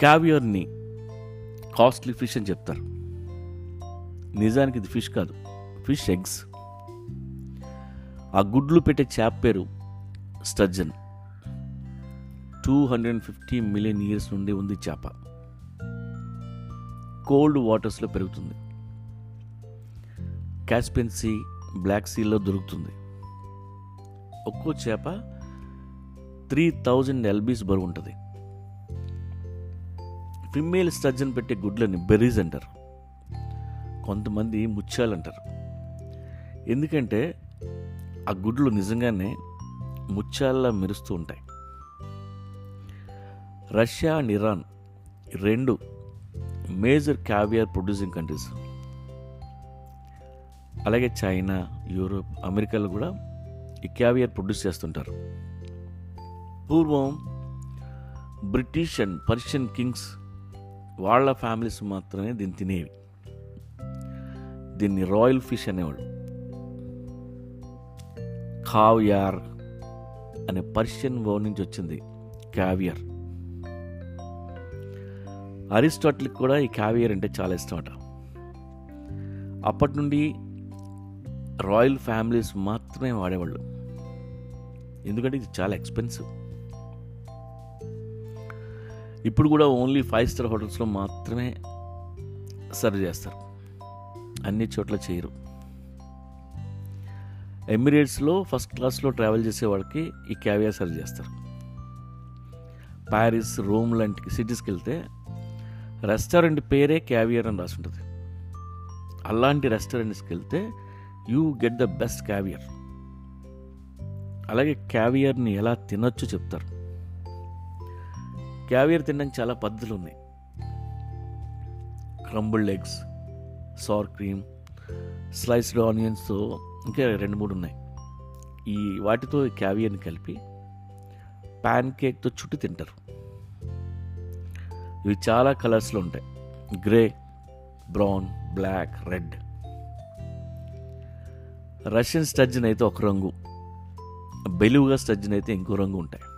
క్యావియర్ని costly fish అని చెప్తారు. నిజానికి ఇది ఫిష్ కాదు ఫిష్ ఎగ్స్. ఆ గుడ్లు పెట్టే చేప పేరు sturgeon. Two hundred and fifty million years నుండి ఉంది చేప. కోల్డ్ వాటర్స్లో పెరుగుతుంది. కాస్పియన్ సీ బ్లాక్ సీలో దొరుకుతుంది. ఒక్కో చేప త్రీ థౌజండ్ ఎల్బీస్ బరువు ఉంటుంది. ఫిమేల్ స్టర్జన్ పెట్టే గుడ్లని బెర్రీస్ అంటారు. కొంతమంది ముత్యాలు అంటారు. ఎందుకంటే ఆ గుడ్లు నిజంగానే ముత్యాల్లా మెరుస్తూ ఉంటాయి. రష్యా అండ్ ఇరాన్ రెండు మేజర్ క్యావియర్ ప్రొడ్యూసింగ్ కంట్రీస్ అలాగే చైనా యూరోప్ అమెరికాలో కూడా ఈ క్యావియర్ ప్రొడ్యూస్ చేస్తుంటారు. పూర్వం బ్రిటిష్ అండ్ పర్షియన్ కింగ్స్ వాళ్ళ ఫ్యామిలీస్ మాత్రమే దీన్ని తినేవి. దీన్ని రాయల్ ఫిష్ అనేవాడు కావ్యార్ అనే పర్షియన్ వర్డ్ నుంచి వచ్చింది క్యావియర్. అరిస్టాటిల్కి కూడా ఈ క్యావియర్ అంటే చాలా ఇష్టం అట అప్పటి నుండి రాయల్ ఫ్యామిలీస్ మాత్రమే వాడేవాళ్ళు. ఎందుకంటే ఇది చాలా ఎక్స్పెన్సివ్. ఇప్పుడు కూడా ఓన్లీ ఫైవ్ స్టార్ హోటల్స్లో మాత్రమే సర్వ్ చేస్తారు. అన్ని చోట్ల చేయరు. ఎమిరేట్స్లో ఫస్ట్ క్లాస్లో ట్రావెల్ చేసే వాళ్ళకి ఈ క్యావియర్ సర్వ్ చేస్తారు. ప్యారిస్ రోమ్ లాంటి సిటీస్కి వెళ్తే రెస్టారెంట్ పేరే క్యావియర్ అని రాసి ఉంటుంది. అలాంటి రెస్టారెంట్స్కి వెళ్తే you get the best caviar అలాగే క్యావియర్ని ఎలా తినొచ్చు చెప్తారు. క్యావియర్ తినడానికి చాలా పద్ధతులు ఉన్నాయి crumbled eggs sour cream sliced ఆనియన్స్తో ఇంకా రెండు మూడు ఉన్నాయి. ఈ వాటితో క్యావియర్ని కలిపి ప్యాన్ కేక్తో చుట్టి తింటారు. ఇవి చాలా కలర్స్లో ఉంటాయి. Grey brown black red. Russian sturgeon అయితే ఒక రంగు బెలువుగా స్టజ్జన్ అయితే ఇంకో రంగు ఉంటాయి.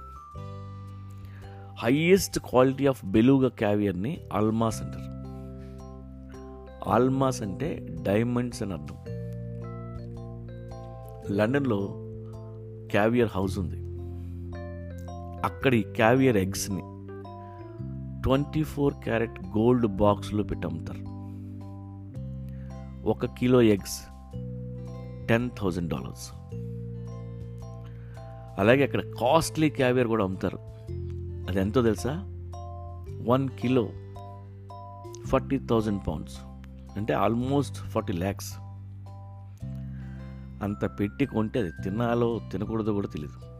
హైయెస్ట్ క్వాలిటీ ఆఫ్ బెలుగా క్యావియర్ని ఆల్మాస్ అంటారు. ఆల్మాస్ అంటే డైమండ్స్ అని అర్థం. లండన్లో క్యావియర్ హౌస్ ఉంది. అక్కడి క్యావియర్ ఎగ్స్ని ట్వంటీ ఫోర్ క్యారెట్ గోల్డ్ బాక్స్లో పెట్టి అమ్ముతారు. ఒక kilo eggs ten thousand dollars అలాగే అక్కడ కాస్ట్లీ క్యావియర్ కూడా అమ్ముతారు. అది ఎంతో తెలుసా? One kilo forty thousand pounds. అంటే ఆల్మోస్ట్ ఫార్టీ ల్యాక్స్. అంత పెట్టి కొంటే అది తినాలో తినకూడదో కూడా తెలియదు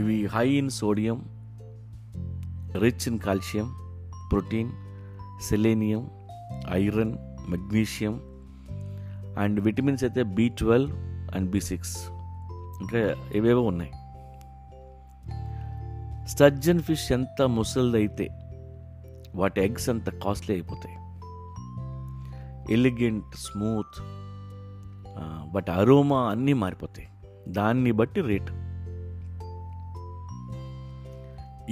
ఇవి high in sodium rich in calcium protein selenium iron magnesium and vitamins అయితే B twelve and B six. ఇంకా ఏవేవో ఉన్నాయి. స్టర్జన్ ఫిష్ ఎంత ముసలిదైతే వాటి ఎగ్స్ అంత కాస్ట్లీ అయిపోతాయి. ఎలిగెంట్ స్మూత్ బట్ అరోమా అన్నీ మారిపోతాయి. దాన్ని బట్టి రేటు.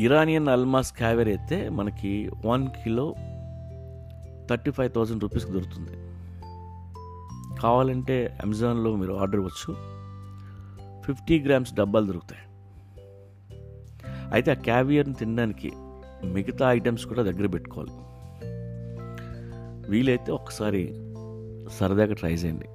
ఇరానియన్ అల్మాస్ క్యావెర్ అయితే మనకి one kilo thirty five thousand రూపీస్కి దొరుకుతుంది. కావాలంటే అమెజాన్లో మీరు ఆర్డర్ ఇవ్వచ్చు. ఫిఫ్టీ గ్రామ్స్ డబ్బాలు దొరుకుతాయి. అయితే ఆ క్యావియర్ని తినడానికి మిగతా ఐటమ్స్ కూడా దగ్గర పెట్టుకోవాలి. వీలైతే ఒకసారి సరదాగా ట్రై చేయండి.